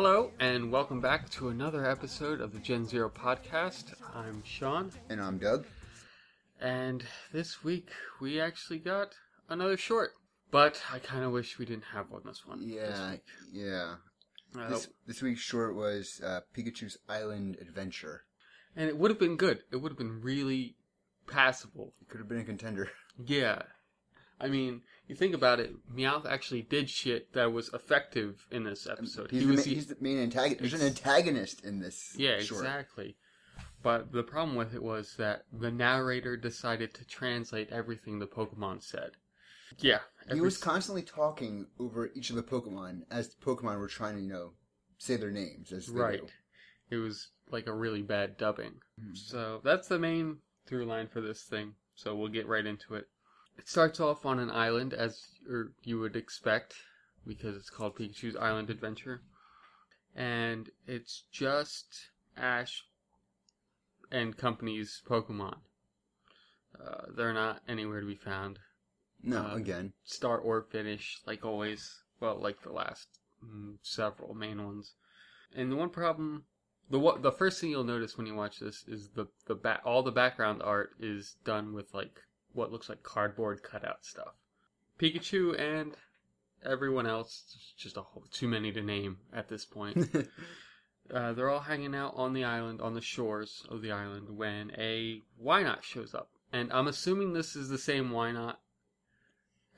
Hello, and welcome back to another episode of the Gen Zero podcast. I'm Sean, And I'm Doug. and this week we actually got another short. But I kind of wish we didn't have one this one. this Yeah, week. yeah. Uh, This this week's short was uh, Pikachu's Island Adventure. and it would have been good. It would have been really passable. It could have been a contender. Yeah. I mean, you think about it, Meowth actually did shit that was effective in this episode. He's, he the, was ma- he's the main antagonist. There's an antagonist in this. Yeah, short. exactly. But the problem with it was that the narrator decided to translate everything the Pokemon said. Yeah. He was constantly talking over each of the Pokemon as the Pokemon were trying to, you know, say their names as they right. do. It was like a really bad dubbing. Mhm. So that's the main through line for this thing. So we'll get right into it. It starts off on an island, as or you would expect, because it's called Pikachu's Island Adventure, and it's just Ash and company's Pokemon. Uh, they're not anywhere to be found. No, Uh, again. Start or finish, like always. Well, like the last mm, several main ones. And the one problem, the what, the first thing you'll notice when you watch this is the the back, all the background art is done with like what looks like cardboard cutout stuff. Pikachu and everyone else, just a whole, too many to name at this point. uh, they're all hanging out on the island, on the shores of the island, when a Wynaut shows up. And I'm assuming this is the same Wynaut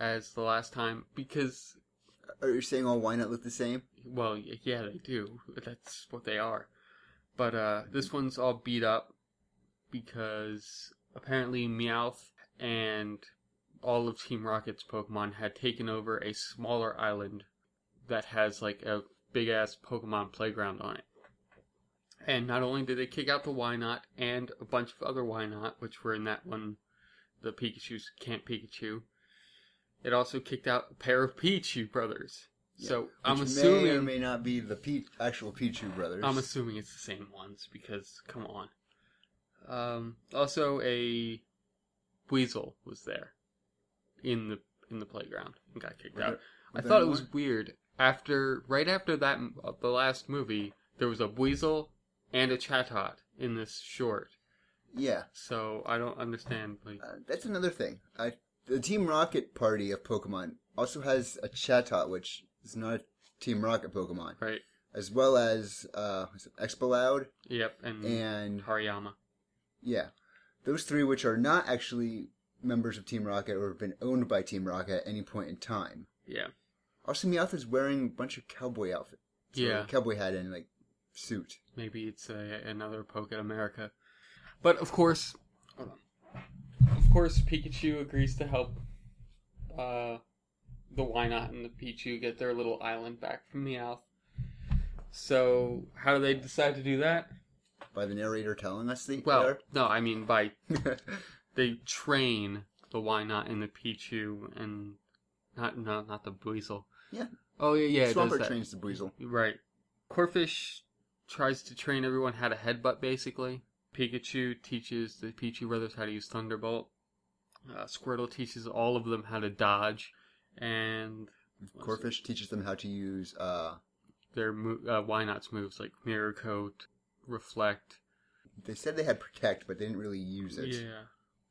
as the last time because, Are you saying all Wynaut look the same? well, yeah, they do. That's what they are. But uh, this one's all beat up because apparently Meowth and all of Team Rocket's Pokemon had taken over a smaller island that has like a big ass Pokemon playground on it. And not only did they kick out the Wynaut and a bunch of other Wynaut, which were in that one, the Pikachu's Camp Pikachu, it also kicked out a pair of Pichu brothers. so I'm assuming may or may not be the P- actual Pichu brothers. I'm assuming it's the same ones because come on. Um, also, a weasel was there in the in the playground and got kicked Were out. there- I thought it more? was weird. After right after that, uh, the last movie, there was a weasel and a chatot in this short. Yeah, So I don't understand. Like, uh, that's another thing. I, the Team Rocket party of Pokemon also has a Chatot, which is not a Team Rocket Pokemon, right? as well as uh, is Yep, and, and Hariyama. yeah, those three which are not actually members of Team Rocket or have been owned by Team Rocket at any point in time. Yeah, Also, Meowth is wearing a bunch of cowboy outfits. Yeah. cowboy hat and like suit. Maybe it's a, another Poke at America. But of course, hold on. Of course, Pikachu agrees to help uh, the Wynaut and the Pichu get their little island back from Meowth. So, how do they decide to do that? By the narrator telling us the Well, no, I mean by they train the Wynaut and the Pichu and not no not the Buizel. Yeah. Oh yeah, yeah. Swampert trains the Buizel. Right. Corphish tries to train everyone how to headbutt, basically. Pikachu teaches the Pichu brothers how to use Thunderbolt. Uh, Squirtle teaches all of them how to dodge. And Corphish teaches them how to use uh their mo- uh, Wynaut's moves like Mirror Coat, Reflect. they said they had protect but they didn't really use it. Yeah.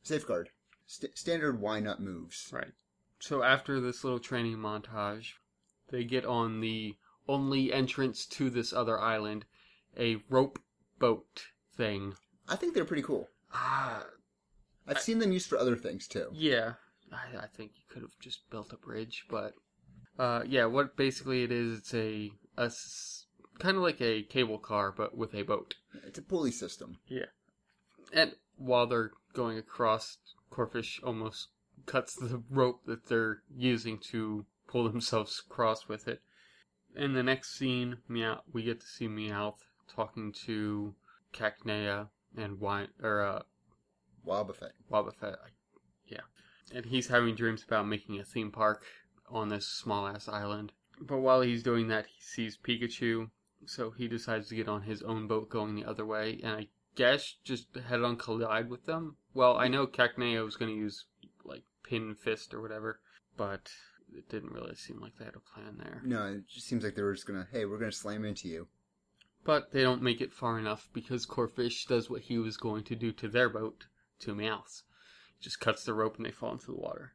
Safeguard. St- standard Wynaut moves. Right. So after this little training montage, they get on the only entrance to this other island, a rope boat thing. I think they're pretty cool. Ah, I've I- seen them used for other things too. Yeah, I, I think you could have just built a bridge, but uh, yeah, what basically it is, it's a, a kind of like a cable car, but with a boat. It's a pulley system. Yeah. And while they're going across, Corphish almost cuts the rope that they're using to pull themselves across with it. In the next scene, Meow, we get to see Meowth talking to Cacnea and Wine or uh, Wobbuffet. Wobbuffet. Yeah. And he's having dreams about making a theme park on this small ass island. But while he's doing that, he sees Pikachu, so he decides to get on his own boat going the other way, and I guess just head on collide with them. Well, I know Cacnea was going to use, like, Pin Fist or whatever, but it didn't really seem like they had a plan there. No, it just seems like they were just gonna, hey, we're gonna slam into you. But they don't make it far enough because Corphish does what he was going to do to their boat, to Meowth's. Just cuts the rope and they fall into the water.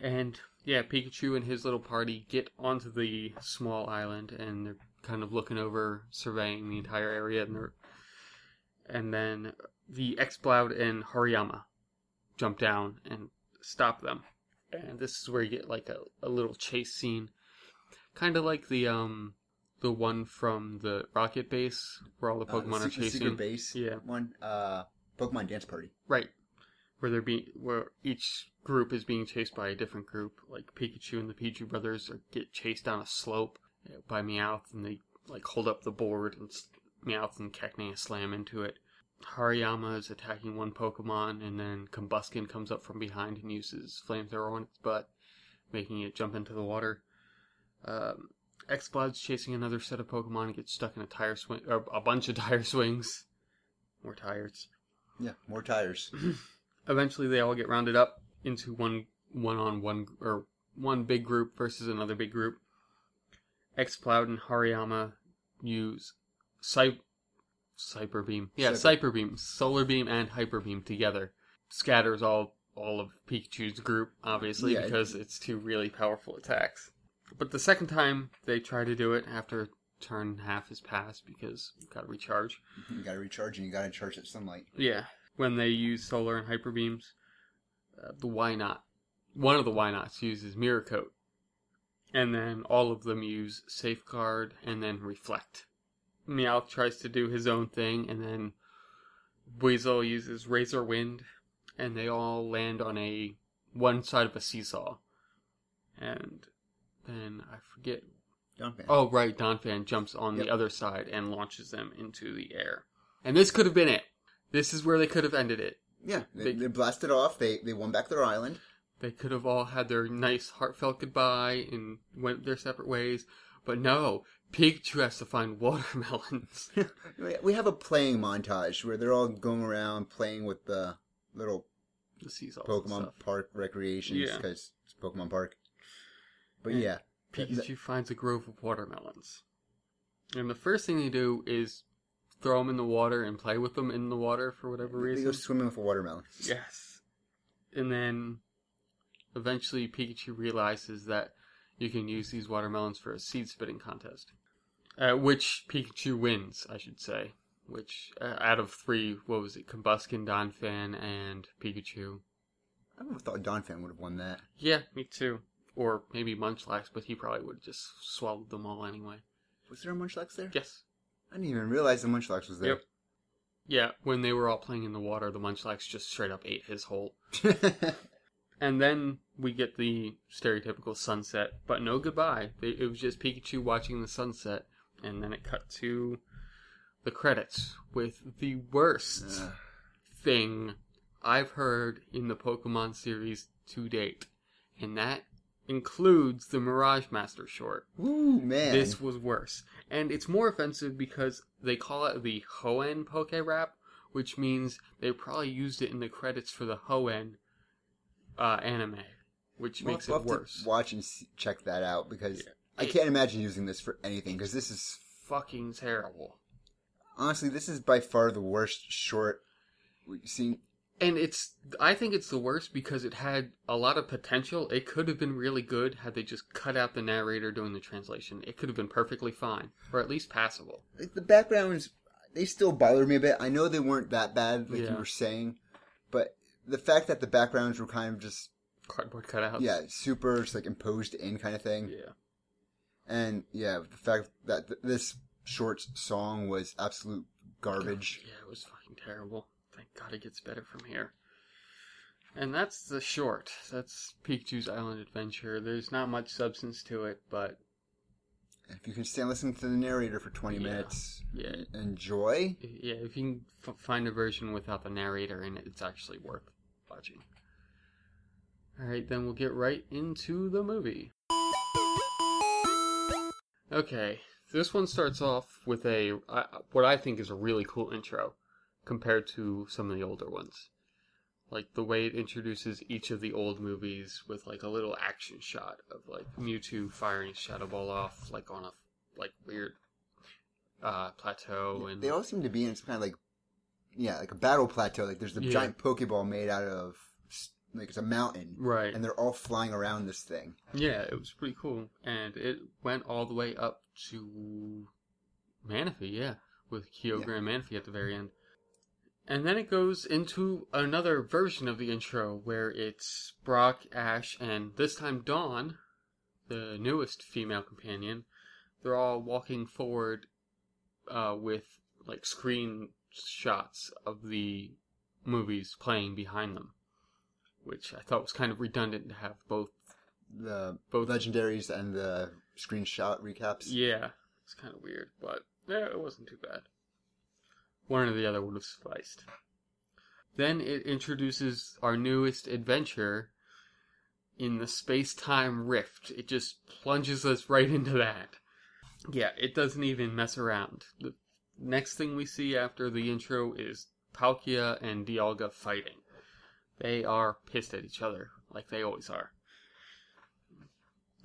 And yeah, Pikachu and his little party get onto the small island and they're kind of looking over, surveying the entire area. And, and then the Exploud and Hariyama jump down and stop them. And this is where you get like a, a little chase scene. Kind of like the um the one from the Rocket Base where all the Uh, Pokemon the are chasing. secret base Yeah. one. Uh, Pokemon Dance Party. Right. Where they're being where each group is being chased by a different group. Like Pikachu and the Pichu brothers are, get chased down a slope uh, by Meowth and they like hold up the board and Meowth and Cacnea slam into it. Hariyama is attacking one Pokemon and then Combusken comes up from behind and uses flamethrower on its butt, making it jump into the water. Um, chasing another set of Pokemon and gets stuck in a tire swing, or a bunch of tire swings. More tires. Yeah, more tires. Eventually, they all get rounded up into one one on one or one big group versus another big group. Exploud and Hariyama use Cy- Cyper Beam. Yeah, Cyper- Cyper Beam, Solar Beam, and Hyper Beam together. Scatters all all of Pikachu's group, obviously, Yeah. because it's two really powerful attacks. But the second time they try to do it after turn half has passed because you gotta recharge. you gotta recharge and you gotta charge that sunlight. Yeah, when they use solar and hyper beams, uh, the Wynaut? One of the Wynauts uses mirror coat, and then all of them use safeguard and then reflect. Meowth tries to do his own thing, and then Weasel uses razor wind, and they all land on a one side of a seesaw, and then I forget. Donphan. Oh right, Donphan jumps on Yep. the other side and launches them into the air, and this could have been it. This is where they could have ended it. Yeah, they, They- they blasted off. They they won back their island. They could have all had their nice, heartfelt goodbye and went their separate ways. But no, Pikachu has to find watermelons. We- have a playing montage where they're all going around playing with the little the seesaw Pokemon. Park recreations Yeah. because it's Pokemon Park. But And yeah, Pikachu finds a grove of watermelons. And the first thing they do is throw them in the water and play with them in the water for whatever they reason. They go swimming with a watermelon. Yes. And then eventually Pikachu realizes that you can use these watermelons for a seed spitting contest. Uh, which Pikachu wins, I should say. Which, uh, out of three, what was it? Combusken, Donphan, and Pikachu. I would have thought Donphan would have won that. Yeah, me too. Or maybe Munchlax, but he probably would have just swallowed them all anyway. Was there a Munchlax there? Yes. I didn't even realize the Munchlax was there. Yep. Yeah, when they were all playing in the water, the Munchlax just straight up ate his whole And then we get the stereotypical sunset, but no goodbye. It was just Pikachu watching the sunset, and then it cut to the credits with the worst Ugh. thing I've heard in the Pokemon series to date, and that includes the Mirage Master short. Ooh man, This was worse. And it's more offensive because they call it the Hoenn Poke Rap, which means they probably used it in the credits for the Hoenn uh, anime, which We'll makes it worse. Watch and see, check that out because Yeah. I can't imagine using this for anything. Because this is Fucking terrible. honestly, this is by far the worst short we've seen. And it's, I think it's the worst because it had a lot of potential. It could have been really good had they just cut out the narrator doing the translation. It could have been perfectly fine, or at least passable. Like, the backgrounds, they still bother me a bit. I know they weren't that bad, like Yeah. you were saying, but the fact that the backgrounds were kind of just Cardboard cutouts. yeah, super just like imposed in kind of thing, Yeah. and yeah, the fact that th- this short song was absolute garbage. Yeah, it was fucking terrible. Thank God it gets better from here. And that's the short. That's Pikachu's Island Adventure. There's not much substance to it, but If you can stand listening to the narrator for twenty Yeah. minutes, yeah, enjoy. yeah. If you can f- find a version without the narrator in it, it's actually worth watching. All right, then we'll get right into the movie. Okay, this one starts off with a uh, what I think is a really cool intro compared to some of the older ones. like the way it introduces each of the old movies with like a little action shot of like Mewtwo firing Shadow Ball off like on a like weird uh plateau and They all seem to be in some kind of like, yeah, like a battle plateau. Like there's the Yeah. giant Pokeball made out of like it's a mountain, right and they're all flying around this thing. yeah it was pretty cool and it went all the way up to Manaphy yeah with Kyogre and Manaphy at the very end and then it goes into another version of the intro where it's Brock, Ash, and this time Dawn, the newest female companion. They're all walking forward uh, with like screen shots of the movies playing behind them, which I thought was kind of redundant to have both. The Both- legendaries and the screenshot recaps. Yeah, it's kind of weird, but yeah, it wasn't too bad. One or the other would have sufficed. Then it introduces our newest adventure in the space time rift. It just plunges us right into that. Yeah, it doesn't even mess around. The next thing we see after the intro is Palkia and Dialga fighting. They are pissed at each other, like they always are.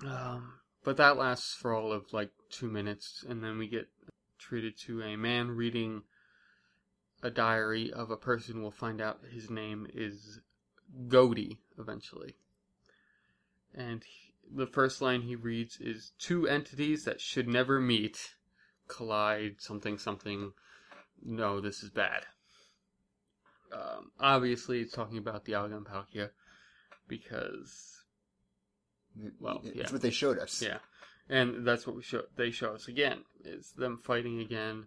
Um, but that lasts for all of like two minutes, and then we get treated to a man reading a diary of a person. We'll find out his name is Godey eventually. And he- the first line he reads is Two entities that should never meet collide, something, something. No, this is bad. Um, obviously, it's talking about Dialga and Palkia because Well, it's yeah. what they showed us. yeah, and that's what we show. They show us again is them fighting again.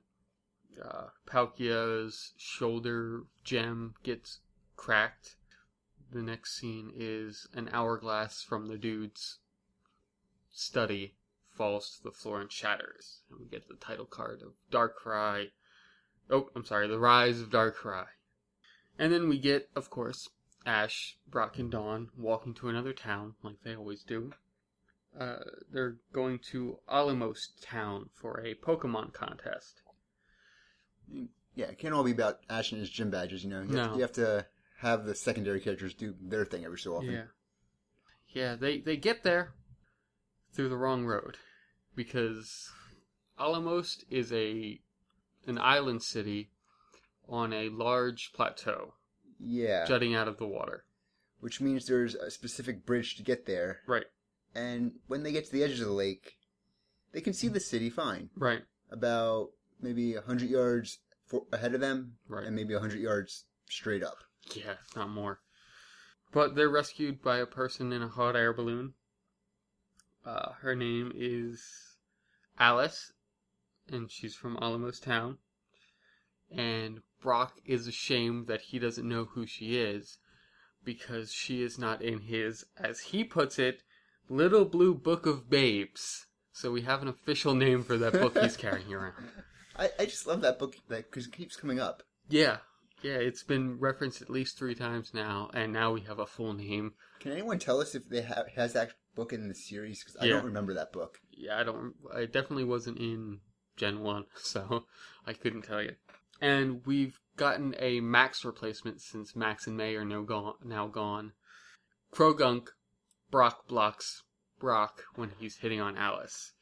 Uh, Palkia's shoulder gem gets cracked. The next scene is an hourglass from the dude's study falls to the floor and shatters, and we get the title card of Darkrai. Oh, I'm sorry, the Rise of Darkrai. And then we get, of course, Ash, Brock, and Dawn walking to another town, like they always do. Uh, they're going to Alamos Town for a Pokemon contest. Yeah, it can't all be about Ash and his gym badges, you know. You, have, to, you have to have the secondary characters do their thing every so often. Yeah. Yeah, they, they get there through the wrong road because Alamos is a an island city on a large plateau Yeah. jutting out of the water. Which means there's a specific bridge to get there. Right. And when they get to the edge of the lake, they can see the city fine. Right. About maybe a 100 yards for, ahead of them, Right. and maybe a 100 yards straight up. Yeah, if not more. But they're rescued by a person in a hot air balloon. Uh, her name is Alice, and she's from Alamos Town. And Brock is ashamed that he doesn't know who she is because she is not in his, as he puts it, Little Blue Book of Babes. So we have an official name for that book he's carrying around. I, I just love that book because it keeps coming up. Yeah, yeah, it's been referenced at least three times now, and now we have a full name. Can anyone tell us if they have has that book in the series? Because I Yeah. don't remember that book. Yeah, I don't. I definitely wasn't in Gen One, so I couldn't tell you. And we've gotten a Max replacement since Max and May are no gone, now gone. Croagunk, Brock blocks Brock when he's hitting on Alice,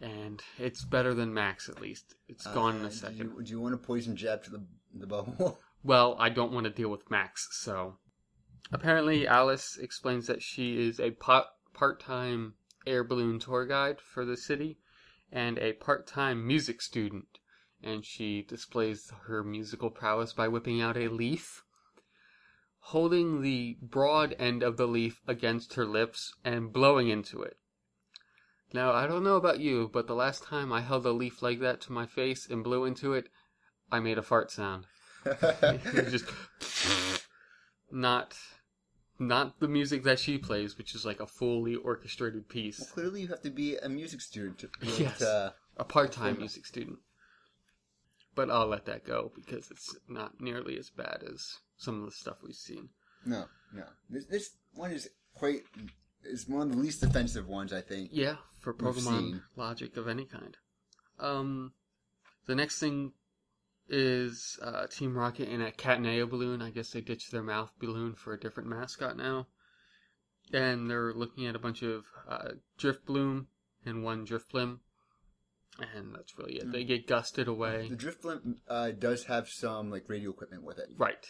and it's better than Max at least. It's gone in Uh, a second. Do you, do you want to poison jab to the the bubble? Well, I don't want to deal with Max, so. Apparently, Alice explains that she is a part time air balloon tour guide for the city and a part time music student. And she displays her musical prowess by whipping out a leaf, holding the broad end of the leaf against her lips and blowing into it. Now, I don't know about you, but the last time I held a leaf like that to my face and blew into it, I made a fart sound. It was just not not the music that she plays, which is like a fully orchestrated piece. Well, clearly, you have to be a music student to be Yes. to. A part-time music student. But I'll let that go because it's not nearly as bad as some of the stuff we've seen. No, no. This this one is quite is one of the least offensive ones, I think. Yeah, for Pokemon logic of any kind. Um, the next thing is uh, Team Rocket in a Catanea balloon. I guess they ditched their mouth balloon for a different mascot now. And they're looking at a bunch of uh, Drifbloom and one Drifblim. And that's really it. They get gusted away. The Drifblim uh, does have some like radio equipment with it. Right.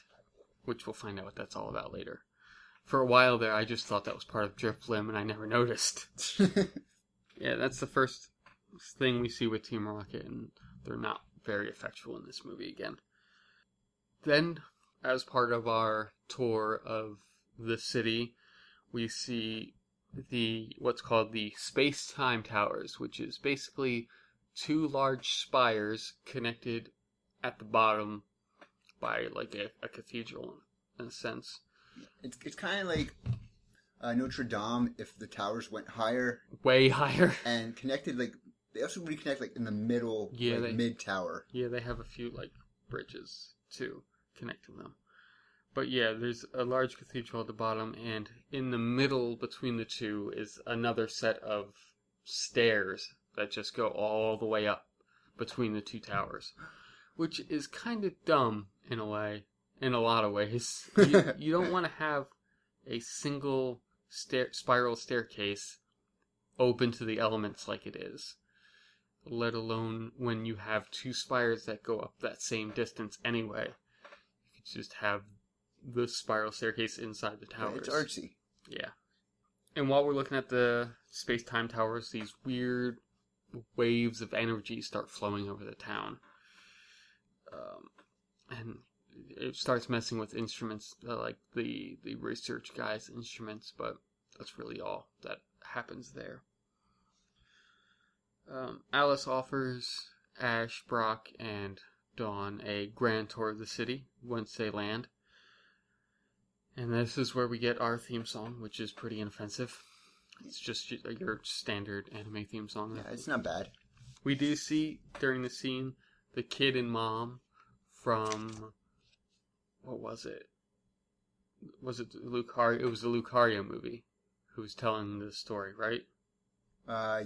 Which we'll find out what that's all about later. For a while there, I just thought that was part of Drifblim, and I never noticed. Yeah, that's the first thing we see with Team Rocket, and they're not very effectual in this movie again. Then, as part of our tour of the city, we see the what's called the space time towers, which is basically two large spires connected at the bottom by like a, a cathedral in a sense. it's it's kind of like uh, Notre Dame if the towers went higher Way higher. and connected like they also reconnect like in the middle, Yeah, like, they- mid tower. Yeah, they have a few like bridges too connecting them. But yeah, there's a large cathedral at the bottom, and in the middle between the two is another set of stairs that just go all the way up between the two towers, which is kind of dumb in a way, in a lot of ways. You, you don't want to have a single stair- spiral staircase open to the elements like it is let alone when you have two spires that go up that same distance anyway. You could just have the spiral staircase inside the towers. it's artsy. Yeah. And while we're looking at the space time towers, these weird waves of energy start flowing over the town. Um, and it starts messing with instruments, uh, like the, the research guys' instruments, but that's really all that happens there. Um, Alice offers Ash, Brock, and Dawn a grand tour of the city once they land. And this is where we get our theme song, which is pretty inoffensive. It's just your standard anime theme song. Yeah, it's not bad. We do see during the scene the kid and mom from what was it? Was it Lucario? It was the Lucario movie. Who was telling the story, right? Uh,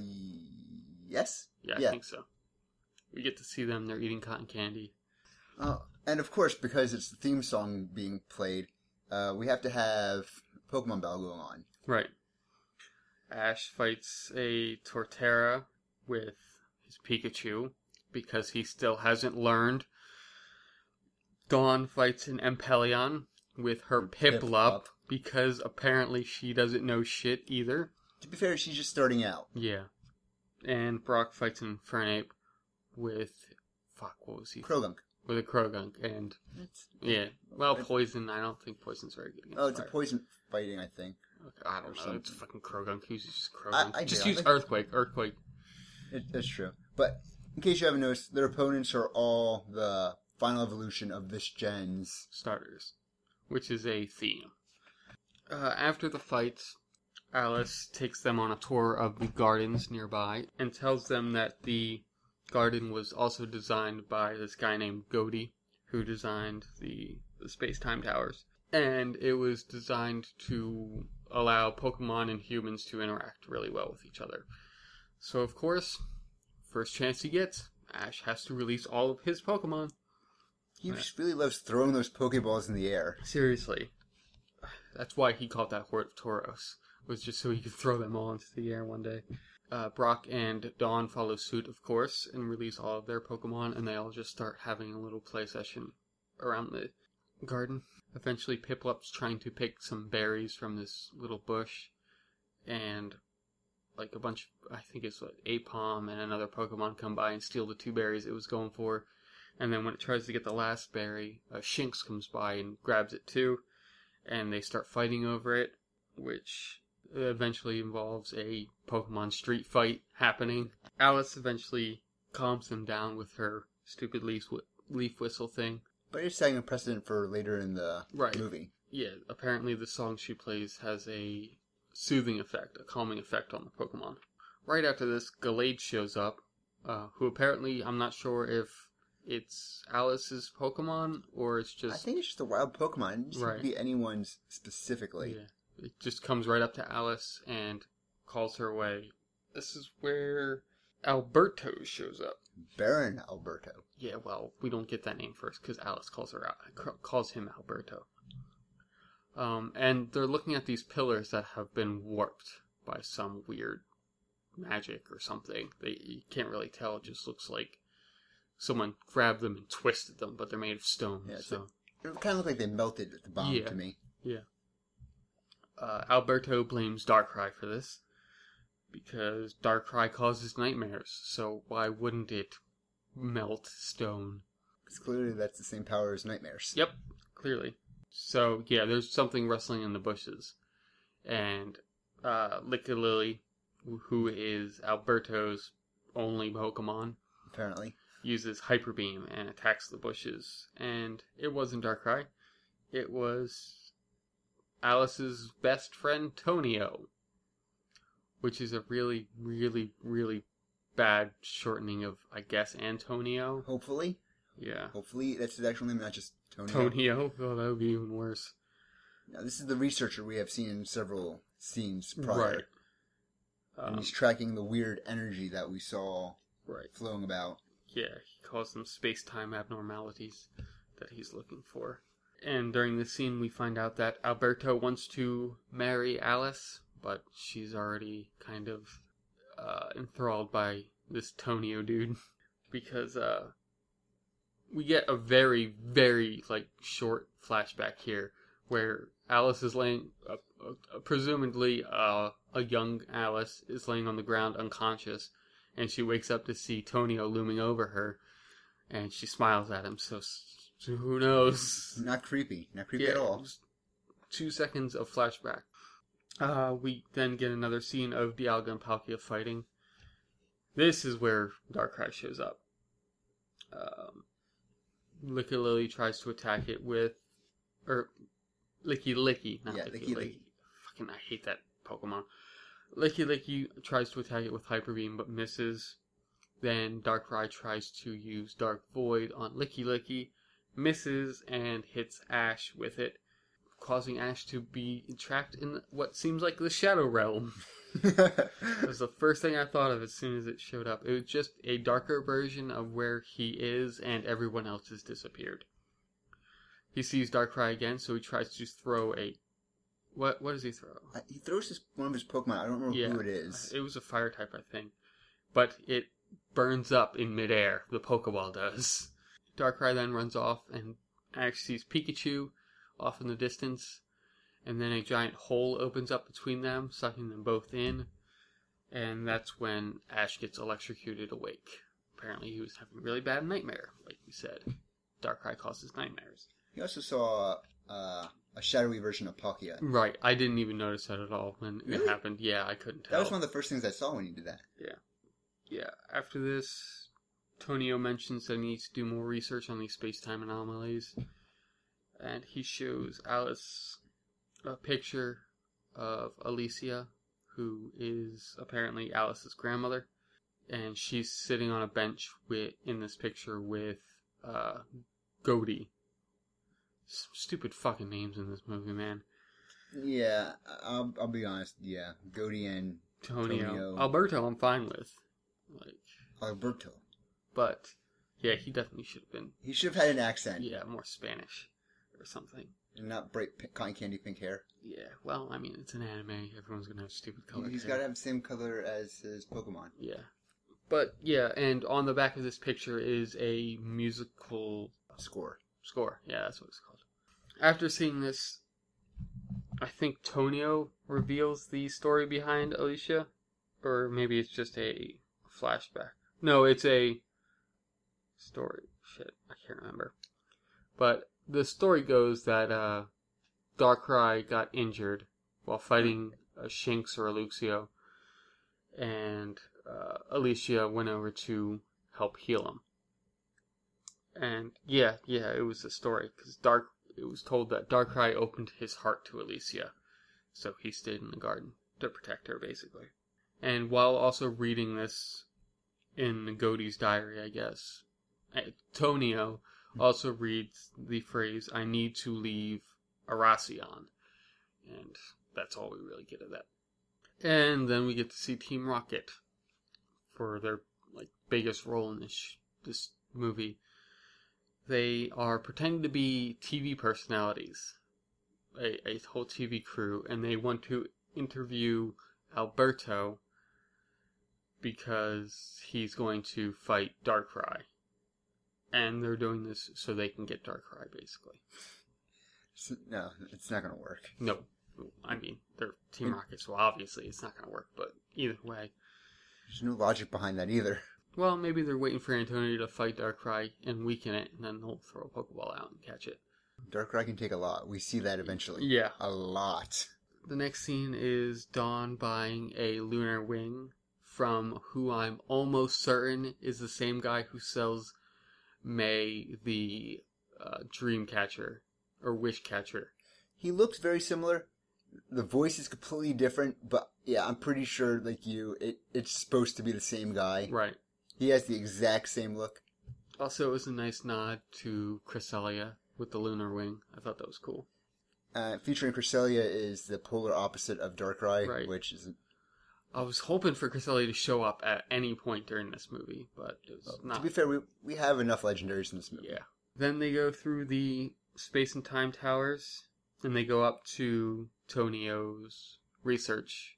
yes. Yeah, I Yeah. think so. We get to see them. They're eating cotton candy. Uh, and of course, because it's the theme song being played, uh, we have to have Pokemon Battle going on. Right. Ash fights a Torterra with his Pikachu because he still hasn't learned. Dawn fights an Empoleon with her Piplup Piplup. because apparently she doesn't know shit either. To be fair, she's just starting out. Yeah. And Brock fights an Infernape with. Fuck, what was he? Croagunk. With a Croagunk. And, It's, yeah. Well, Poison, I don't think Poison's very good against oh, it's a poison fighting, I think. Okay, I don't know. something. It's fucking Croagunk. Use just I- Croagunk. I just do. Use think- Earthquake. Earthquake. It, that's true. But in case you haven't noticed, their opponents are all the final evolution of this gen's. starters, which is a theme. Uh, after the fight, Alice takes them on a tour of the gardens nearby and tells them that the garden was also designed by this guy named Godey, who designed the, the space time towers. And it was designed to allow Pokemon and humans to interact really well with each other. So, of course, first chance he gets, Ash has to release all of his Pokemon. He just really loves throwing those Pokeballs in the air. Seriously. That's why he called that Horde of Tauros. Was just so he could throw them all into the air one day. Uh, Brock and Dawn follow suit, of course, and release all of their Pokemon, and they all just start having a little play session around the garden. Eventually, Piplup's trying to pick some berries from this little bush, and like a bunch, I think it's like Aipom and another Pokemon come by and steal the two berries it was going for. And then when it tries to get the last berry, uh, Shinx comes by and grabs it too, and they start fighting over it, which eventually involves a Pokemon street fight happening. Alice eventually calms them down with her stupid leaf, leaf whistle thing. But it's setting a precedent for later in the Right. movie. Yeah, apparently the song she plays has a soothing effect, a calming effect on the Pokemon. Right after this, Gallade shows up, uh, who apparently, I'm not sure if it's Alice's Pokemon or it's just. I think it's just a wild Pokemon. It Right. be anyone's specifically. Yeah, it just comes right up to Alice and calls her away. This is where Alberto shows up. Baron Alberto. Yeah, well, we don't get that name first because Alice calls her out, calls him Alberto. Um, and they're looking at these pillars that have been warped by some weird magic or something. They you can't really tell. It just looks like someone grabbed them and twisted them, but they're made of stone. Yeah, so It kind of looked like they melted at the bottom Yeah. to me. Uh, Alberto blames Darkrai for this because Darkrai causes nightmares. So why wouldn't it melt stone? Because clearly that's the same power as nightmares. Yep, clearly. So yeah, there's something rustling in the bushes, and uh, Lickilicky, who is Alberto's only Pokemon, Apparently. uses Hyper Beam and attacks the bushes. And it wasn't Darkrai; it was Alice's best friend Tonio, which is a really, really, really bad shortening of, I guess, Antonio. Hopefully. Yeah. Hopefully that's his actual name, not just Tony. Tonio. Oh, that would be even worse. Now, this is the researcher we have seen in several scenes prior. Right. And Um, he's tracking the weird energy that we saw right. flowing about. Yeah, he calls them space time abnormalities that he's looking for. And during this scene, we find out that Alberto wants to marry Alice, but she's already kind of uh, enthralled by this Tonio dude. because uh, we get a very, very like short flashback here where Alice is laying, uh, uh, presumably uh, a young Alice is laying on the ground unconscious, and she wakes up to see Tonio looming over her, and she smiles at him. So, so who knows? Not creepy. Not creepy at all. just Two seconds of flashback. Uh, we then get another scene of Dialga and Palkia fighting. This is where Darkrai shows up. Um, Licky tries to attack it with, or Licky Licky, not Yeah, Licky Licky Licky. Licky. Fucking, I hate that Pokemon. Licky Licky tries to attack it with Hyper Beam but misses. Then Darkrai tries to use Dark Void on Licky Licky, misses, and hits Ash with it, causing Ash to be trapped in what seems like the Shadow Realm. That was the first thing I thought of as soon as it showed up. It was just a darker version of where he is, and everyone else has disappeared. He sees Darkrai again, so he tries to throw a. What what does he throw? Uh, he throws his, one of his Pokemon. I don't remember Yeah. who it is. It was a fire type, I think. But it burns up in midair. The Pokeball does. Darkrai then runs off and Ash sees Pikachu off in the distance. And then a giant hole opens up between them, sucking them both in. And that's when Ash gets electrocuted awake. Apparently, he was having a really bad nightmare, like we said. Darkrai causes nightmares. He also saw uh, a shadowy version of Palkia. Right, I didn't even notice that at all when Really? it happened. Yeah, I couldn't tell. That was one of the first things I saw when he did that. Yeah. Yeah, after this, Tonio mentions that he needs to do more research on these space-time anomalies, and he shows Alice a picture of Alicia, who is apparently Alice's grandmother, and she's sitting on a bench with in this picture with uh. Some stupid fucking names in this movie, man. Yeah, I'll, I'll be honest. Yeah, Goldie and Tonio. Tonio. Alberto, I'm fine with. Like, Alberto. But yeah, he definitely should have been He should have had an accent Yeah, more Spanish or something. and not bright pink, cotton candy pink hair. Yeah, well, I mean, it's an anime. Everyone's gonna have stupid color. He's got to have the same color as his Pokemon. Yeah, but yeah, and on the back of this picture is a musical Score. score. Yeah, that's what it's called. After seeing this, I think Tonio reveals the story behind Alicia, or maybe it's just a flashback. No, it's a story. Shit, I can't remember. But the story goes that uh, Darkrai got injured while fighting a Shinx or a Luxio, and uh, Alicia went over to help heal him. And yeah, yeah, it was a story because Dark. It was told that Darkrai opened his heart to Alicia, so he stayed in the garden to protect her, basically. And while also reading this in Godey's diary, I guess, eh, Tonio also reads the phrase "I need to leave Aracion," and that's all we really get of that. And then we get to see Team Rocket for their like biggest role in this this movie. They are pretending to be TV personalities, a, a whole TV crew, and they want to interview Alberto because he's going to fight Darkrai. And they're doing this so they can get Darkrai, basically. S- No, it's not going to work. No, I mean, they're Team hmm. Rocket, so obviously it's not going to work, but either way. There's no logic behind that either. Well, maybe they're waiting for Antonio to fight Darkrai and weaken it, and then they'll throw a Pokeball out and catch it. Darkrai can take a lot. We see that eventually. Yeah. A lot. The next scene is Dawn buying a lunar wing from who I'm almost certain is the same guy who sells May the uh, dream catcher or wish catcher. He looks very similar. The voice is completely different, but yeah, I'm pretty sure, like you, it, it's supposed to be the same guy. Right. He has the exact same look. Also, it was a nice nod to Cresselia with the lunar wing. I thought that was cool. Uh, featuring Cresselia is the polar opposite of Darkrai, Right. which is I was hoping for Cresselia to show up at any point during this movie, but it was to not. be fair, we we have enough legendaries in this movie. Yeah. Then they go through the space and time towers, and they go up to Tonio's research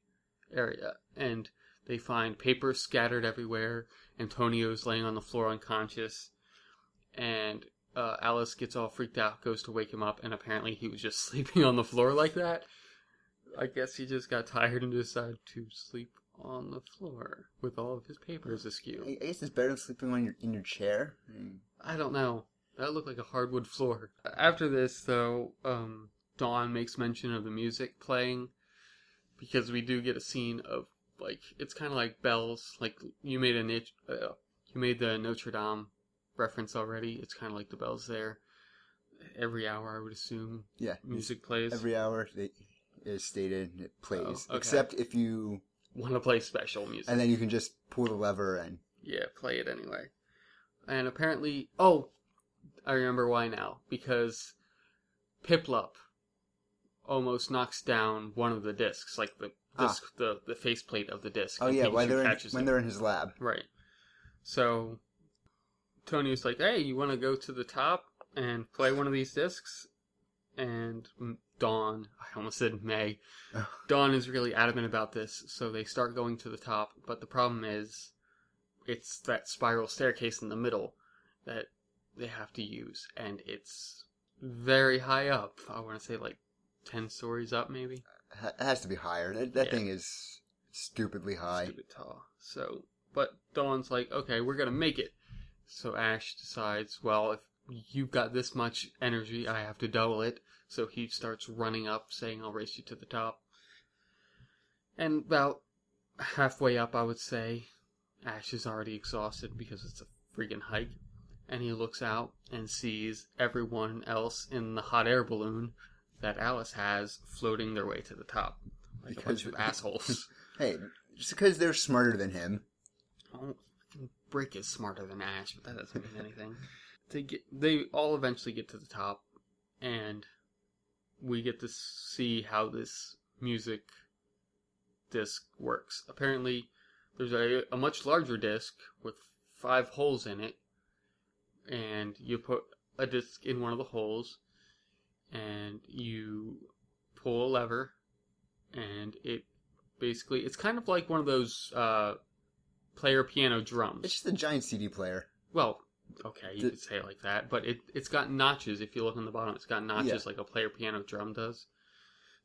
area, and they find papers scattered everywhere. Antonio's laying on the floor unconscious, and uh, Alice gets all freaked out, goes to wake him up, and apparently he was just sleeping on the floor like that. I guess he just got tired and decided to sleep on the floor with all of his papers askew. I guess it's better than sleeping on your in your chair. I I don't know. That looked like a hardwood floor. After this, though, um, Dawn makes mention of the music playing because we do get a scene of like it's kind of like bells. Like you made a nit- uh, you made the Notre Dame reference already. It's kind of like the bells there. Every hour, I would assume, yeah, music plays. every hour it is stated it plays, Oh, okay. except if you, Want to play special music? and then you can just pull the lever and Yeah, play it anyway. And apparently, oh, I remember why now. Because Piplup almost knocks down one of the discs, like the Ah. disc, the the faceplate of the disc. oh yeah, when they're in, when it. they're in his lab. right. So Tony Tony's like, "Hey, you want to go to the top and play one of these discs?" And Dawn, I almost said May, Dawn is really adamant about this, so they start going to the top. But the problem is, it's that spiral staircase in the middle that they have to use, and it's very high up. I want to say like ten stories up, maybe. It has to be higher. That, that Yeah. thing is stupidly high. Stupid tall. So, but Dawn's like, okay, we're gonna make it. So Ash decides, well, if you've got this much energy, I have to double it. So he starts running up, saying, I'll race you to the top. And about halfway up, I would say, Ash is already exhausted because it's a freaking hike. And he looks out and sees everyone else in the hot air balloon that Alice has floating their way to the top. Like a bunch Because- of assholes. Hey, just because they're smarter than him. Oh, Brock is smarter than Ash, but that doesn't mean anything. They get, they all eventually get to the top, and we get to see how this music disc works. Apparently, there's a, a much larger disc with five holes in it, and you put a disc in one of the holes, and you pull a lever, and it basically it's kind of like one of those uh, player piano drums. It's just a giant CD player. Well, okay, you The- could say it like that, but it it's got notches. If you look on the bottom, it's got notches Yeah. like a player piano drum does.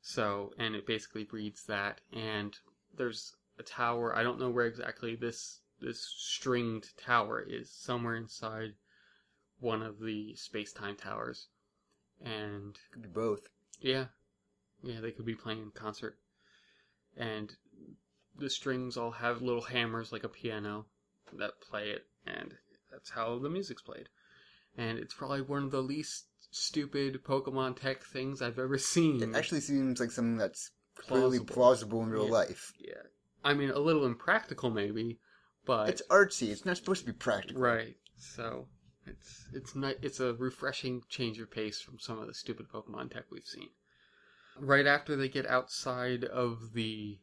So, and it basically reads that. And there's a tower. I don't know where exactly this this stringed tower is. Somewhere inside one of the space time towers. And Could be both. yeah, yeah, they could be playing in concert. And the strings all have little hammers like a piano that play it, and that's how the music's played. And it's probably one of the least stupid Pokemon tech things I've ever seen. It actually seems like something that's clearly Plausible. plausible in real Yeah. life. yeah, I mean a little impractical maybe, but It's artsy. It's not supposed to be practical. right. So it's it's ni- it's a refreshing change of pace from some of the stupid Pokemon tech we've seen. Right after they get outside of the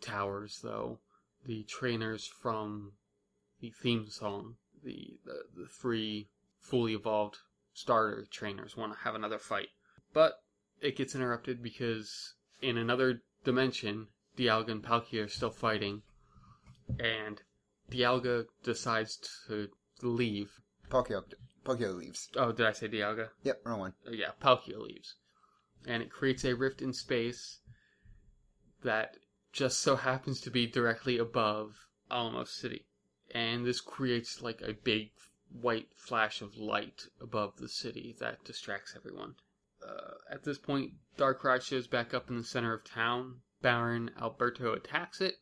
towers, though, the trainers from the theme song. The, the the three fully evolved starter trainers want to have another fight, but it gets interrupted because in another dimension, Dialga and Palkia are still fighting, and Dialga decides to leave. Palkia, Palkia leaves. Oh, did I say Dialga? Yep, wrong one. Oh, yeah, Palkia leaves. And it creates a rift in space that just so happens to be directly above Alamos City. And this creates like a big white flash of light above the city that distracts everyone. Uh, at this point, Darkrai shows back up in the center of town. Baron Alberto attacks it,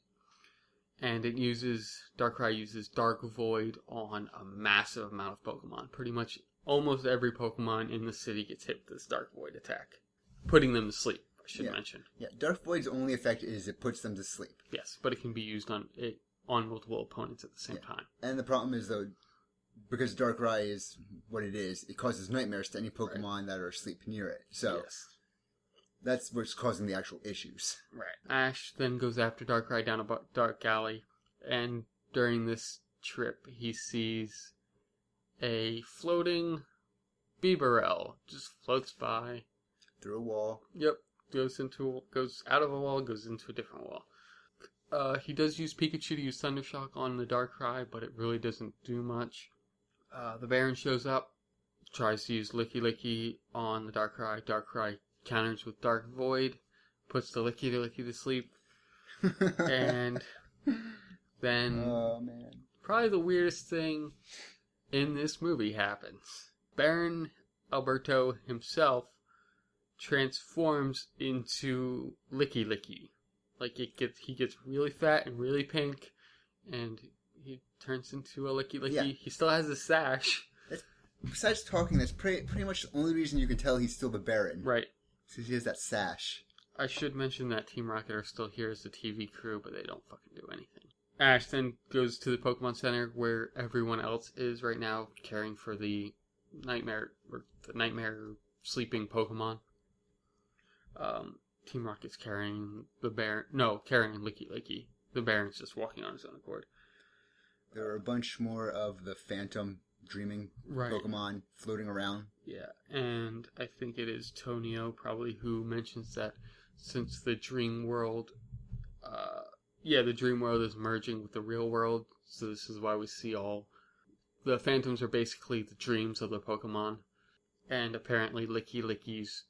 and it uses Darkrai uses Dark Void on a massive amount of Pokemon. Pretty much almost every Pokemon in the city gets hit with this Dark Void attack, putting them to sleep. I should Yeah. mention. Yeah, Dark Void's only effect is it puts them to sleep. Yes, but it can be used on it on multiple opponents at the same Yeah. time. And the problem is though, because Darkrai is what it is, it causes nightmares to any Pokemon that are asleep near it. So yes. that's what's causing the actual issues. Right. Ash then goes after Darkrai down a dark alley, and during this trip, he sees a floating Bibarel just floats by. Through a wall. Yep, goes into goes out of a wall, goes into a different wall. Uh, he does use Pikachu to use Thundershock on the Darkrai, but it really doesn't do much. Uh, the Baron shows up, tries to use Lickilicky on the Darkrai. Darkrai counters with Dark Void, puts the Lickilicky to sleep, and then oh man. probably the weirdest thing in this movie happens. Baron Alberto himself transforms into Lickilicky. Like it gets he gets really fat and really pink and he turns into a Lickilicky. Yeah. He still has a sash. Besides talking, that's pretty pretty much the only reason you can tell he's still the Baron. Right. Because he has that sash. I should mention that Team Rocket are still here as the TV crew, but they don't fucking do anything. Ash then goes to the Pokemon Center where everyone else is right now, caring for the nightmare or the nightmare sleeping Pokemon. Um, Team Rocket's carrying the Baron. No, carrying Lickilicky. The Baron's just walking on his own accord. There are a bunch more of the Phantom dreaming Right. Pokemon floating around. Yeah, and I think it is Tonio probably who mentions that since the dream world, uh, yeah, the dream world is merging with the real world, so this is why we see all the phantoms are basically the dreams of the Pokemon, and apparently Lickilicky's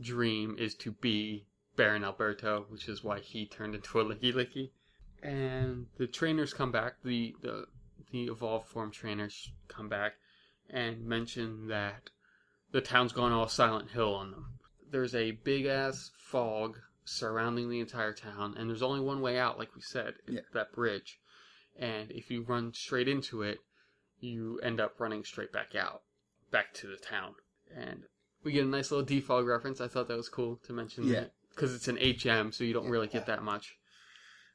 dream is to be Baron Alberto, which is why he turned into a Lickilicky. And the trainers come back, the the the evolved form trainers come back and mention that the town's gone all Silent Hill on them. There's a big ass fog surrounding the entire town, and there's only one way out, like we said, Yeah. that bridge. And if you run straight into it, you end up running straight back out, back to the town. And we get a nice little defog reference. I thought that was cool to mention Yeah. Because it's an HM, so you don't really get that much.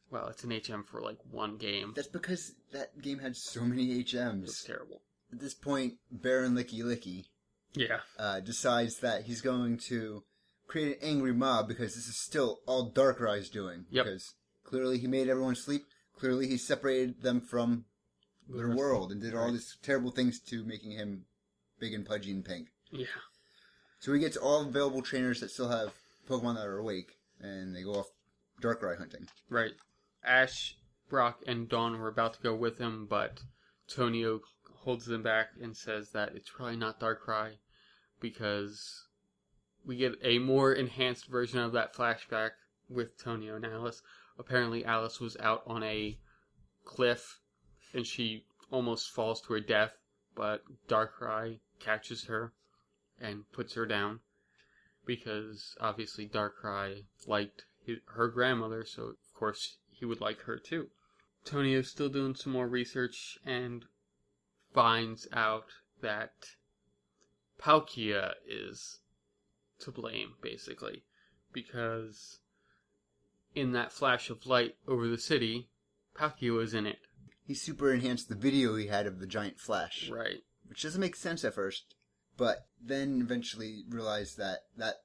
Well, it's an HM for like one game. That's because that game had so many It's HMs. terrible. At this point, Baron Lickilicky Yeah. uh, decides that he's going to create an angry mob because this is still all Darkrai's doing. Yep. Because clearly he made everyone sleep. Clearly he separated them from their world and did all these terrible things to making him big and pudgy and pink. Yeah. So he gets all available trainers that still have Pokemon that are awake, and they go off Darkrai hunting. Right. Ash, Brock, and Dawn were about to go with him, but Tonio holds them back and says that it's probably not Darkrai because we get a more enhanced version of that flashback with Tonio and Alice. Apparently, Alice was out on a cliff and she almost falls to her death, but Darkrai catches her and puts her down because obviously Darkrai liked his, her grandmother, so of course he would like her too. Tonio's still doing some more research and finds out that Palkia is to blame, basically, because in that flash of light over the city, Palkia was in it. He super enhanced the video he had of the giant flash, Right. which doesn't make sense at first, but then eventually realized that that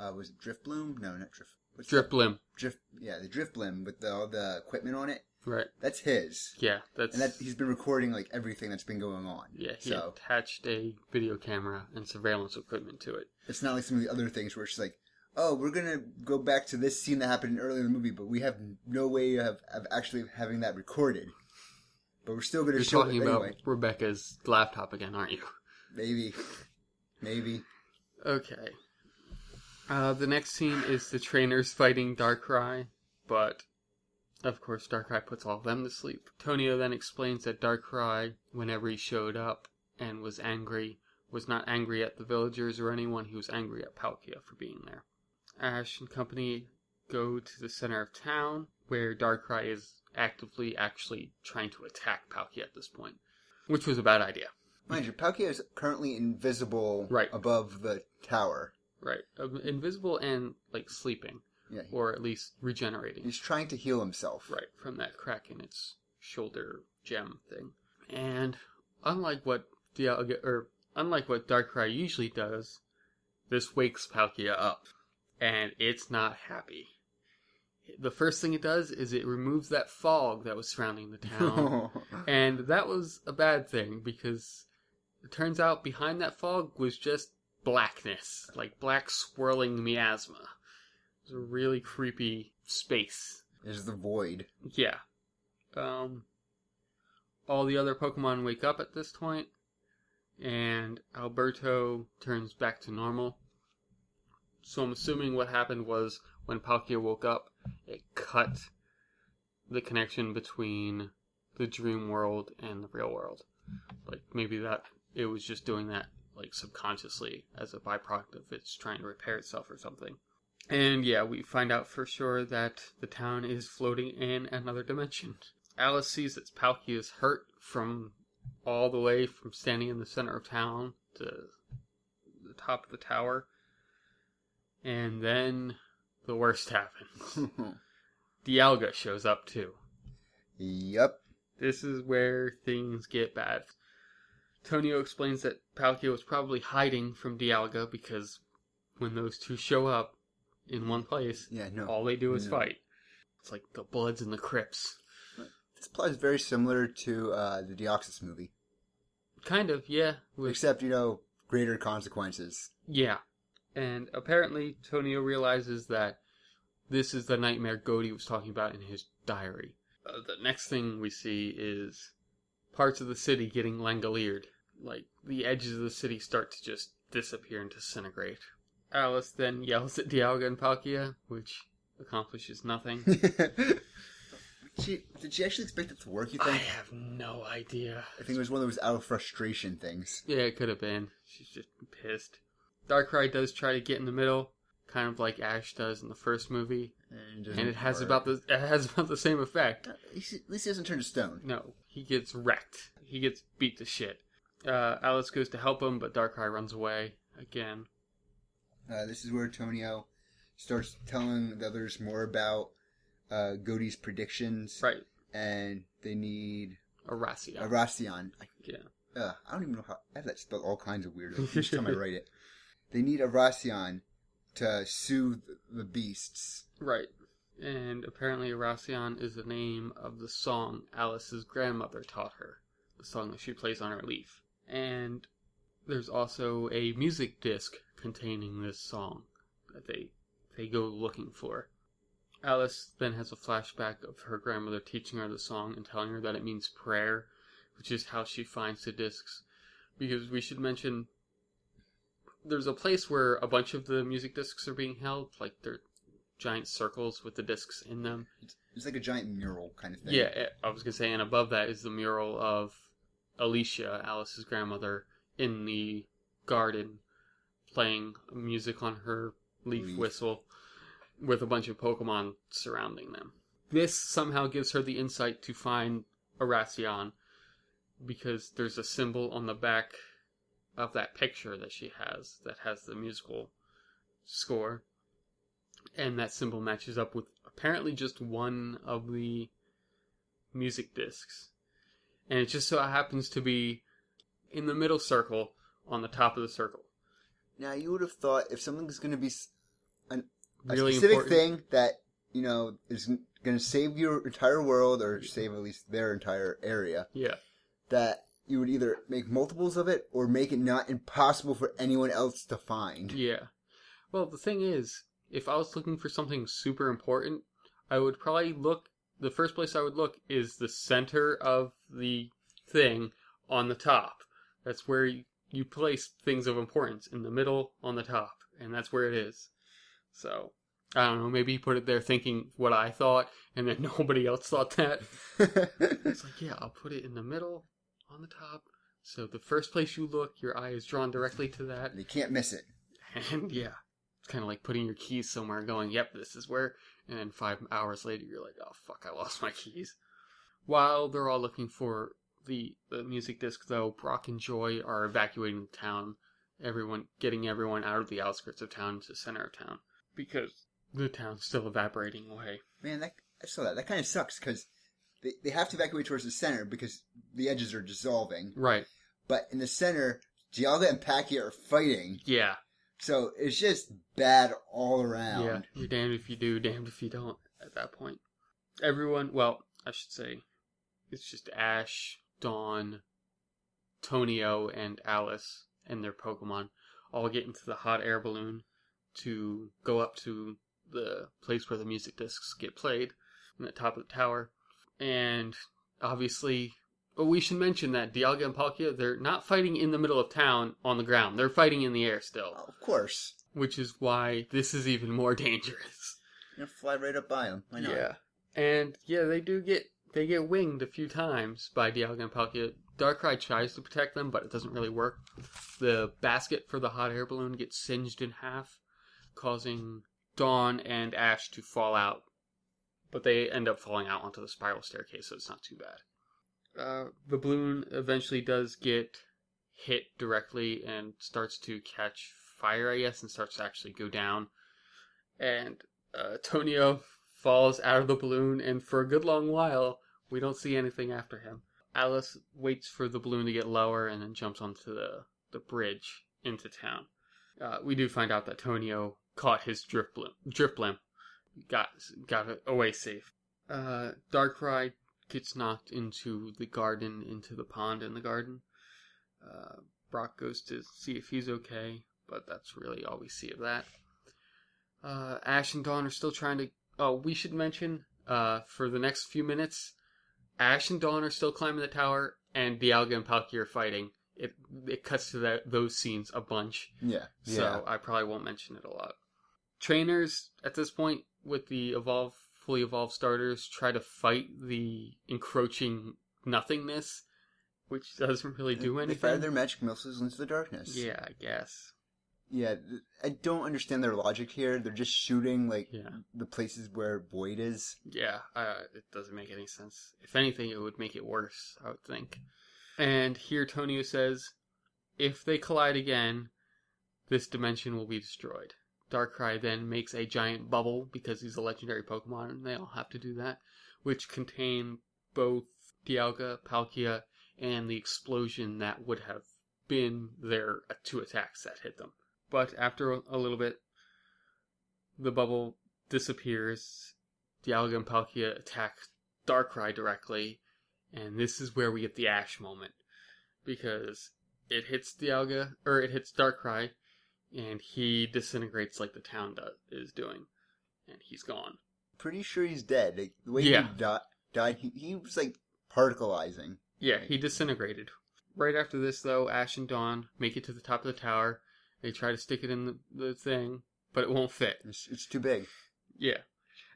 uh, was it Drift Bloom. No, not Drift. What's Drip that? Blim. Drift. Yeah, the Drift Bloom with the, all the equipment on it. Right. That's his, Yeah, that's and that he's been recording like everything that's been going on. yeah. He So attached a video camera and surveillance equipment to it. it's not like some of the other things where it's like, oh, we're gonna go back to this scene that happened earlier in the movie, but we have no way of, of actually having that recorded. But we're still gonna You're show talking it about. Rebecca's laptop again, aren't you? Maybe, maybe. Okay. Uh, the next scene is the trainers fighting Darkrai, but of course Darkrai puts all of them to sleep. Tonio then explains that Darkrai, whenever he showed up and was angry, was not angry at the villagers or anyone, he was angry at Palkia for being there. Ash and company go to the center of town, where Darkrai is actively actually trying to attack Palkia at this point, which was a bad idea. Mind you, Palkia is currently invisible Right. above the tower. Right. Um, Invisible and, like, sleeping. Yeah, or at least regenerating. he's trying to heal himself. Right, from that crack in its shoulder gem thing. And unlike what Dialga or unlike what Darkrai usually does, this wakes Palkia up. And it's not happy. The first thing it does is it removes that fog that was surrounding the town. and that was a bad thing because it turns out behind that fog was just blackness, like black swirling miasma. It was a really creepy space. is the void. Yeah. Um all the other Pokemon wake up at this point and Alberto turns back to normal. So I'm assuming what happened was when Palkia woke up, it cut the connection between the dream world and the real world. Like maybe that it was just doing that like subconsciously as a byproduct of it's trying to repair itself or something. And yeah, we find out for sure that the town is floating in another dimension. Alice sees that Palkia is hurt from all the way from standing in the center of town to the top of the tower. And then the worst happens. Dialga shows up too. yep. This is where things get bad. Tonio explains that Palkia was probably hiding from Dialga because when those two show up in one place, Yeah, no. all they do is No. fight. It's like the Bloods and the Crips. This plot is very similar to uh, the Deoxys movie, Kind of, yeah. With, except you know greater consequences. yeah. And apparently, Tonio realizes that this is the nightmare Godey was talking about in his diary. Uh, the next thing we see is parts of the city getting langolired. Like, the edges of the city start to just disappear and disintegrate. Alice then yells at Dialga and Palkia, which accomplishes nothing. she, did she actually expect it to work? You I have no idea. I think it was one of those out of frustration things. Yeah, it could have been. She's just pissed. Darkrai does try to get in the middle, kind of like Ash does in the first movie, And, and it has about the it has about the same effect. At least he doesn't turn to stone. No, he gets wrecked. He gets beat to shit. Uh, Alice goes to help him, but Darkrai runs away again. Uh, this is where Tonio starts telling the others more about uh, Godey's predictions. Right, And they need Aracia. a Racion. I, yeah, uh, I don't even know how. I have that spelled all kinds of weird each time I write it. They need a Racion to soothe the beasts. right. And apparently, Aracion is the name of the song Alice's grandmother taught her, the song that she plays on her leaf. And there's also a music disc containing this song that they they go looking for. Alice then has a flashback of her grandmother teaching her the song and telling her that it means prayer, which is how she finds the discs. Because we should mention there's a place where a bunch of the music discs are being held, like they're giant circles with the discs in them. It's like a giant mural kind of thing. Yeah, I was gonna say, and above that is the mural of Alicia, Alice's grandmother, in the garden, playing music on her leaf, Leaf. whistle, with a bunch of Pokemon surrounding them. This somehow gives her the insight to find Aracion, because there's a symbol on the back of that picture that she has that has the musical score, and that symbol matches up with apparently just one of the music discs. And it just so happens to be in the middle circle on the top of the circle. Now you would have thought if something's going to be a Really specific important. thing that you know is going going to save your entire world or save at least their entire area, Yeah. that you would either make multiples of it or make it not impossible for anyone else to find. Yeah. Well, the thing is, if I was looking for something super important, I would probably look. The first place I would look is the center of the thing on the top. That's where you, you place things of importance in the middle on the top, and that's where it is. So, I don't know, maybe he put it there thinking what I thought, and then nobody else thought that. It's like, yeah, I'll put it in the middle on the top. So the first place you look, your eye is drawn directly to that. you can't miss it. And yeah, it's kind of like putting your keys somewhere going, yep, this is where. And then five hours later, you're like, oh, fuck, I lost my keys. While they're all looking for the, the music disc, though, Brock and Joy are evacuating the town. Everyone, getting everyone out of the outskirts of town to the center of town. Because the town's still evaporating away. Man, that I saw that. That kind of sucks because they, they have to evacuate towards the center because the edges are dissolving. Right. But in the center, Dialga and Palkia are fighting. Yeah. So it's just bad all around. Yeah. You're damned if you do, damned if you don't at that point. Everyone, well, I should say, it's just Ash, Dawn, Tonio, and Alice and their Pokemon all get into the hot air balloon to go up to the place where the music discs get played in the top of the tower. And obviously, we should mention that Dialga and Palkia, they're not fighting in the middle of town on the ground. They're fighting in the air still, Of course. which is why this is even more dangerous. You fly right up by them. Why not? Yeah. And yeah, they do get they get winged a few times by Dialga and Palkia. Darkrai tries to protect them, but it doesn't really work. The basket for the hot air balloon gets singed in half, causing Dawn and Ash to fall out. But they end up falling out onto the spiral staircase, so it's not too bad. Uh, the balloon eventually does get hit directly and starts to catch fire, I guess, and starts to actually go down. And uh, Tonio falls out of the balloon, and for a good long while, we don't see anything after him. Alice waits for the balloon to get lower and then jumps onto the, the bridge into town. Uh, we do find out that Tonio caught his Drifblim, drift blimp, got got away safe. Uh, Darkrai gets knocked into the garden, into the pond in the garden. Uh, Brock goes to see if he's okay, but that's really all we see of that. Uh, Ash and Dawn are still trying to. Oh, we should mention uh, for the next few minutes, Ash and Dawn are still climbing the tower, and Dialga and Palkia are fighting. It it cuts to that those scenes a bunch, Yeah. so I probably won't mention it a lot. Trainers at this point with the evolve fully evolved starters try to fight the encroaching nothingness, which doesn't really do anything. They fire their magic missiles into the darkness. yeah, I guess. Yeah. I don't understand their logic here. They're just shooting like Yeah. the places where Void is. Yeah, uh, it doesn't make any sense. If anything, it would make it worse, I would think. And here Tonio says, if they collide again, this dimension will be destroyed. Darkrai then makes a giant bubble because he's a legendary Pokemon, and they all have to do that, which contain both Dialga, Palkia, and the explosion that would have been their two attacks that hit them. But after a little bit, the bubble disappears. Dialga and Palkia attack Darkrai directly, and this is where we get the Ash moment because it hits Dialga or it hits Darkrai, and he disintegrates like the town does, is doing, and he's gone. Pretty sure he's dead. Like, the way Yeah. he di- died, he, he was like particleizing. Yeah, he disintegrated. Right after this, though, Ash and Dawn make it to the top of the tower. They try to stick it in the, the thing, but it won't fit. It's, it's too big. Yeah,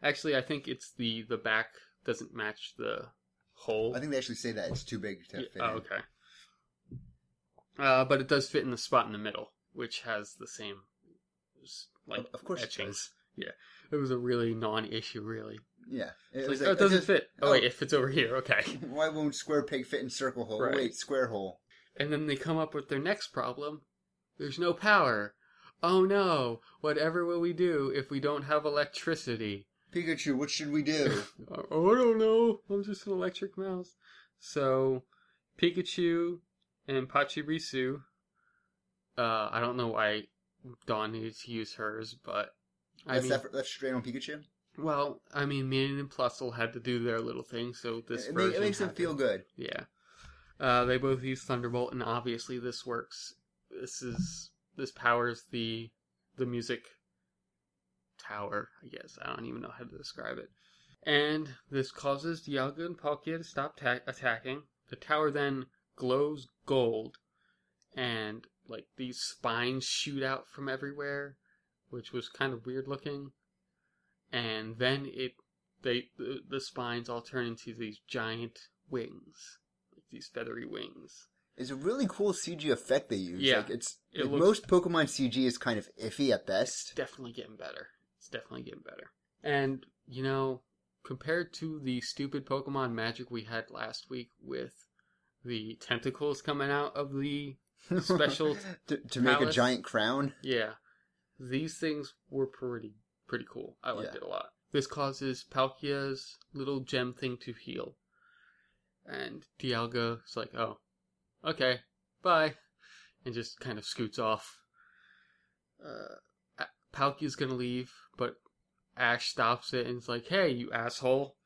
actually, I think it's the the back doesn't match the hole. I think they actually say that it's too big to Yeah, fit. oh, okay. Uh, but it does fit in the spot in the middle, which has the same, like, Of- course it etchings. Yeah, it was a really non-issue, really. Yeah. It's was like, oh, it doesn't just- fit. Oh, oh. wait, it fits over here. Okay. Why won't square peg fit in circle hole? Right. Wait, square hole. And then they come up with their next problem. There's no power. Oh no! Whatever will we do if we don't have electricity? Pikachu, what should we do? Oh, I don't know. I'm just an electric mouse. So, Pikachu and Pachirisu. Uh, I don't know why Dawn needed to use hers, but I That's, mean, that, that's straight on Pikachu? Well, I mean, Minun and Plusle had to do their little thing, so this It, ma- it makes them to- feel good. Yeah. Uh, they both use Thunderbolt, and obviously this works. This is this powers the the music tower. I guess I don't even know how to describe it. And this causes Dialga and Palkia to stop ta- attacking. The tower then glows gold, and like these spines shoot out from everywhere, which was kind of weird looking. And then it they the, the spines all turn into these giant wings, like these feathery wings. It's a really cool CG effect they use. Yeah. Like it's It like looks- most Pokemon CG is kind of iffy at best. Definitely getting better. It's definitely getting better. And you know, compared to the stupid Pokemon magic we had last week with the tentacles coming out of the Special to, to make a giant crown. yeah, these things were pretty pretty cool. I liked Yeah. it a lot. This causes Palkia's little gem thing to heal, and Dialga's like, "Oh, okay, bye," and just kind of scoots off. Uh, Palkia's gonna leave, but Ash stops it and is like, "Hey, you asshole!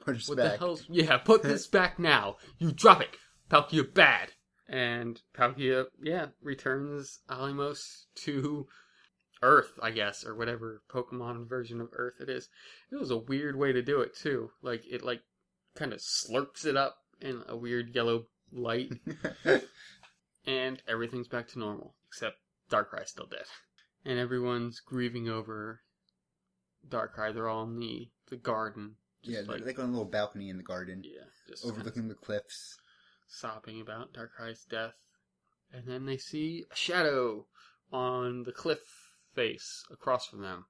Put What back. the hell's yeah? Put this back now! You drop it, Palkia! Bad!" And Palkia, yeah, returns Alamos to Earth, I guess, or whatever Pokemon version of Earth it is. It was a weird way to do it too. Like it, like kind of slurps it up in a weird yellow light, and everything's back to normal except Darkrai's still dead, and everyone's grieving over Darkrai. They're all in the the garden, yeah, like like on a little balcony in the garden, yeah, just overlooking the cliffs. Sobbing about Darkrai's death. And then they see a shadow on the cliff face across from them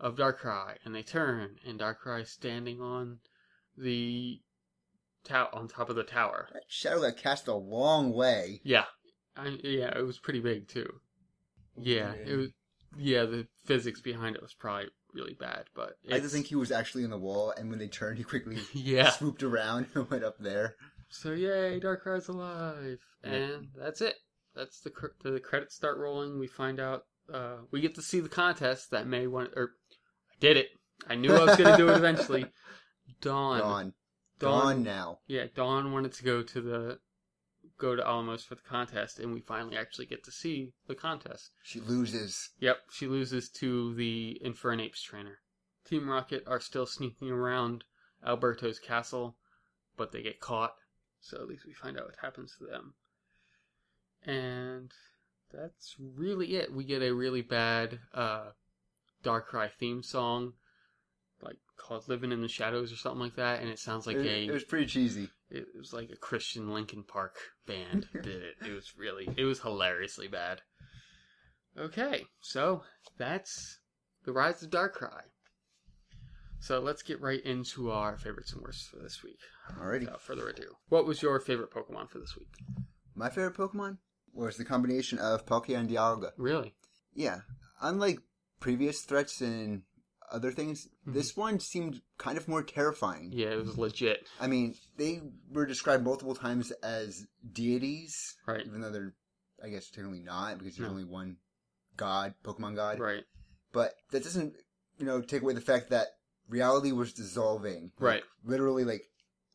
of Darkrai, and they turn, and Darkrai's standing on the tower on top of the tower. That shadow got cast a long way. Yeah, I, yeah, it was pretty big too. Yeah, it was. Yeah, the physics behind it was probably really bad, but I just think he was actually in the wall, and when they turned, he quickly yeah. swooped around and went up there. So yay, Dark Darkrai's alive, Yeah. and that's it. That's the cr- the credits start rolling. We find out uh, we get to see the contest that May won. Or I did it. I knew I was going to do it eventually. Dawn, Dawn. Dawn, Gone now. yeah, Dawn wanted to go to the go to Alamos for the contest, and we finally actually get to see the contest. She loses. Yep, she loses to the Infernape's trainer. Team Rocket are still sneaking around Alberto's castle, but they get caught. So at least we find out what happens to them. And that's really it. We get a really bad uh, Darkrai theme song, like called "Living in the Shadows" or something like that, and it sounds like it, a it was pretty cheesy. it was like a Christian Linkin Park band did it. It was really, it was hilariously bad. Okay, so that's the Rise of Darkrai. So let's get right into our favorites and worst for this week. Alrighty. Without further ado, what was your favorite Pokemon for this week? My favorite Pokemon was the combination of Palkia and Dialga. Really? Yeah. Unlike previous threats and other things, Mhm. this one seemed kind of more terrifying. Yeah, it was legit. I mean, they were described multiple times as deities, Right. even though they're, I guess, technically not, because there's No. only one god, Pokemon god. Right. But that doesn't, you know, take away the fact that reality was dissolving. Like, Right. Literally, like,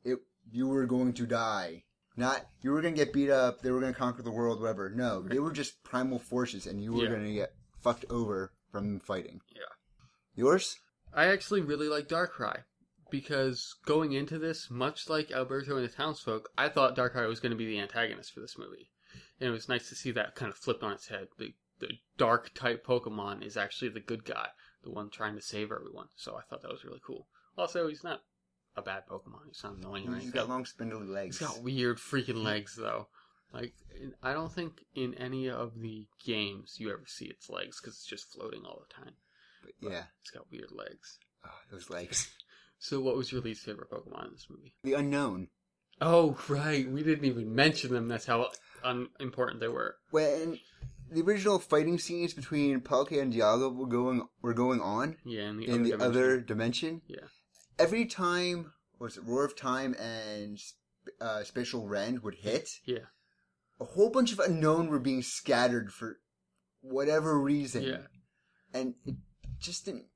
it, you were going to die. Not, you were going to get beat up, they were going to conquer the world, whatever. No, they were just primal forces, and you were Yeah. going to get fucked over from fighting. Yeah. Yours? I actually really like Darkrai because going into this, much like Alberto and the townsfolk, I thought Darkrai was going to be the antagonist for this movie, and it was nice to see that kind of flipped on its head. The the dark type Pokemon is actually the good guy, the one trying to save everyone. So I thought that was really cool. Also, he's not a bad Pokemon. He's not annoying or He's anything. got long spindly legs. He's got weird freaking legs though. Like I don't think in any of the games you ever see its legs because it's just floating all the time. But But yeah, it's got weird legs. oh, those legs. So, what was your least favorite Pokemon in this movie? The unknown. Oh, right. We didn't even mention them. That's how unimportant they were. When the original fighting scenes between Palkia and Dialga were going were going on Yeah, in the in other the dimension. other dimension, Yeah. every time was it Roar of Time and uh, Spatial Rend would hit, Yeah. a whole bunch of unknown were being scattered for whatever reason, Yeah. and it just didn't.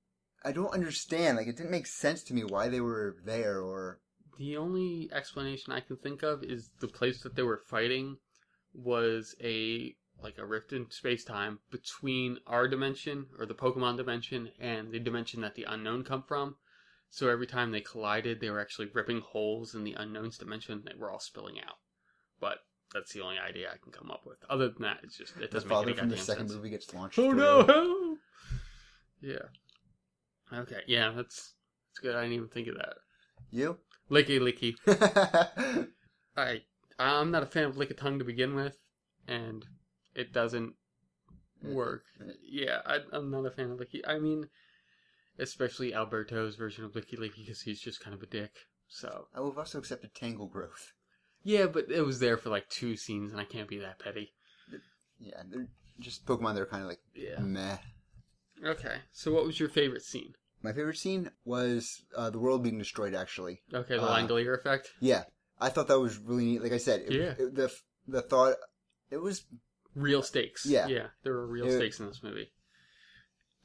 I don't understand. Like, it didn't make sense to me why they were there, or The only explanation I can think of is the place that they were fighting was a like a rift in space time between our dimension or the Pokemon dimension and the dimension that the unknown come from. So every time they collided, they were actually ripping holes in the unknown's dimension. They were all spilling out. But that's the only idea I can come up with. Other than that, it's just it doesn't make father any from the second sense. movie gets launched. Oh through. no! yeah. Okay. Yeah, that's that's good. I didn't even think of that. You? Lickilicky. I I'm not a fan of Lickitung to begin with, and it doesn't work. Yeah, I, I'm not a fan of licky. I mean, especially Alberto's version of Lickilicky because he's just kind of a dick. So I have also accepted Tangrowth. yeah, but it was there for like two scenes, and I can't be that petty. Yeah, they're just Pokemon They're kind of like Yeah. meh. Okay. So what was your favorite scene? My favorite scene was uh, the world being destroyed. Actually, Okay, the Uh, Langolier effect. yeah, I thought that was really neat. Like I said, it, Yeah. it- the the thought it was Real stakes. Yeah. Yeah, there were real It- stakes in this movie.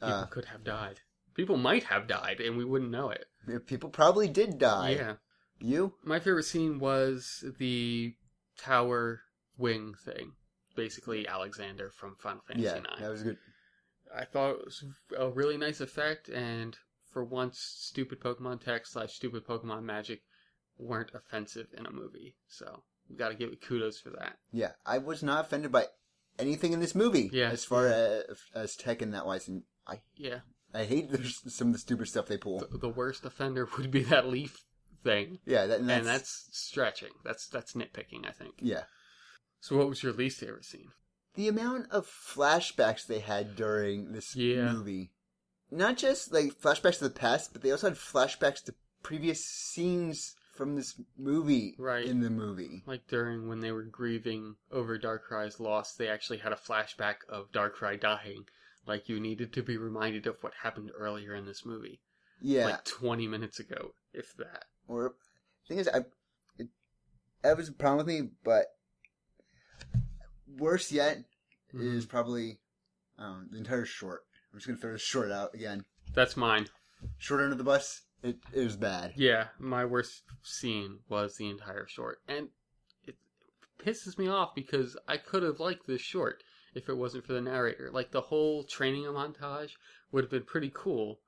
People uh, could have died. People might have died, and we wouldn't know it. people probably did die. Yeah. You? My favorite scene was the tower wing thing. Basically, Alexander from Final Fantasy yeah, IX. that was good. I thought it was a really nice effect, and for once, stupid Pokemon tech slash stupid Pokemon magic weren't offensive in a movie. So, we gotta give it kudos for that. Yeah, I was not offended by anything in this movie. Yeah, as far as as tech and that wise, and I Yeah, I hate there's some of the stupid stuff they pull. the, the worst offender would be that leaf thing, Yeah, that, and that's, and that's stretching. That's that's nitpicking, I think. yeah. So, what was your least favorite scene? The amount of flashbacks they had during this Yeah. movie, not just like flashbacks to the past, but they also had flashbacks to previous scenes from this movie Right. in the movie. Like during when they were grieving over Darkrai's loss, they actually had a flashback of Darkrai dying. Like you needed to be reminded of what happened earlier in this movie, Yeah, like 20 minutes ago, if that. or thing is, I it, that was a problem with me, but worse yet Mm-hmm. is probably um, the entire short. I'm just gonna throw this short out again. That's mine. Short under the bus. It, it was bad. Yeah, my worst scene was the entire short, and it pisses me off because I could have liked this short if it wasn't for the narrator. Like the whole training montage would have been pretty cool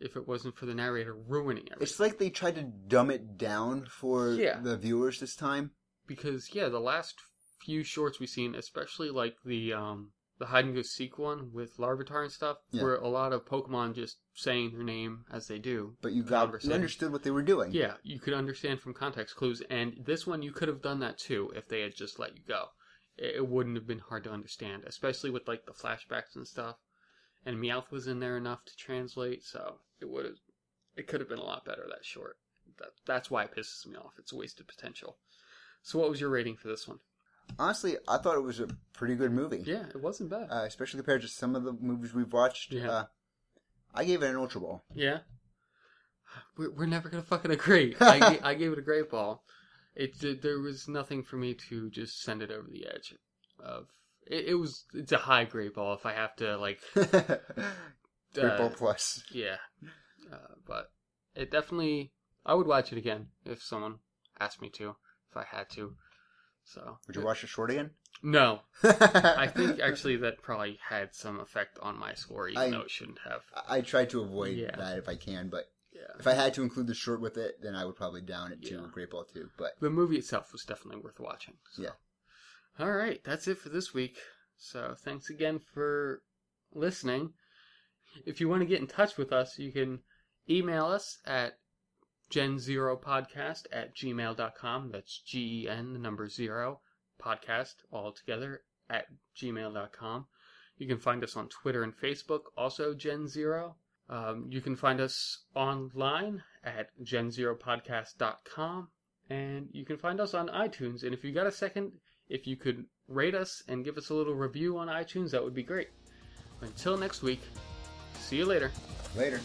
if it wasn't for the narrator ruining it. It's like they tried to dumb it down for Yeah. the viewers this time. because yeah, the last few shorts we've seen, especially like the um the hide and go seek one with Larvitar and stuff, Yeah. where a lot of Pokemon just saying their name as they do. But you got you understood what they were doing. Yeah, you could understand from context clues, and this one you could have done that too if they had just let you go. It wouldn't have been hard to understand, especially with like the flashbacks and stuff. And Meowth was in there enough to translate, so it would have, it could have been a lot better that short. That that's why it pisses me off. It's a wasted potential. So, what was your rating for this one? Honestly, I thought it was a pretty good movie. Yeah, it wasn't bad. Uh, especially compared to some of the movies we've watched. Yeah. Uh, I gave it an Ultra Ball. Yeah. We're, we're never gonna fucking agree. I, I gave it a great ball. It there was nothing for me to just send it over the edge of. It, it was it's a high great ball if I have to like Great uh, Ball Plus. yeah, uh, but it definitely I would watch it again if someone asked me to if I had to. So Would you watch the short again? No, I think actually that probably had some effect on my score, even I- though it shouldn't have. I try to avoid Yeah. that if I can, but Yeah. if I had to include the short with it, then I would probably down it to Yeah. Great Ball 2. But the movie itself was definitely worth watching. so. Yeah. All right, that's it for this week. So thanks again for listening. If you want to get in touch with us, you can email us at gen0podcast at gmail.com. That's G E N, the number zero, podcast all together at gmail.com. You can find us on Twitter and Facebook, also Gen Zero. Um, you can find us online at gen0podcast.com. And you can find us on iTunes. And if you got a second, if you could rate us and give us a little review on iTunes, that would be great. Until next week, see you later. later.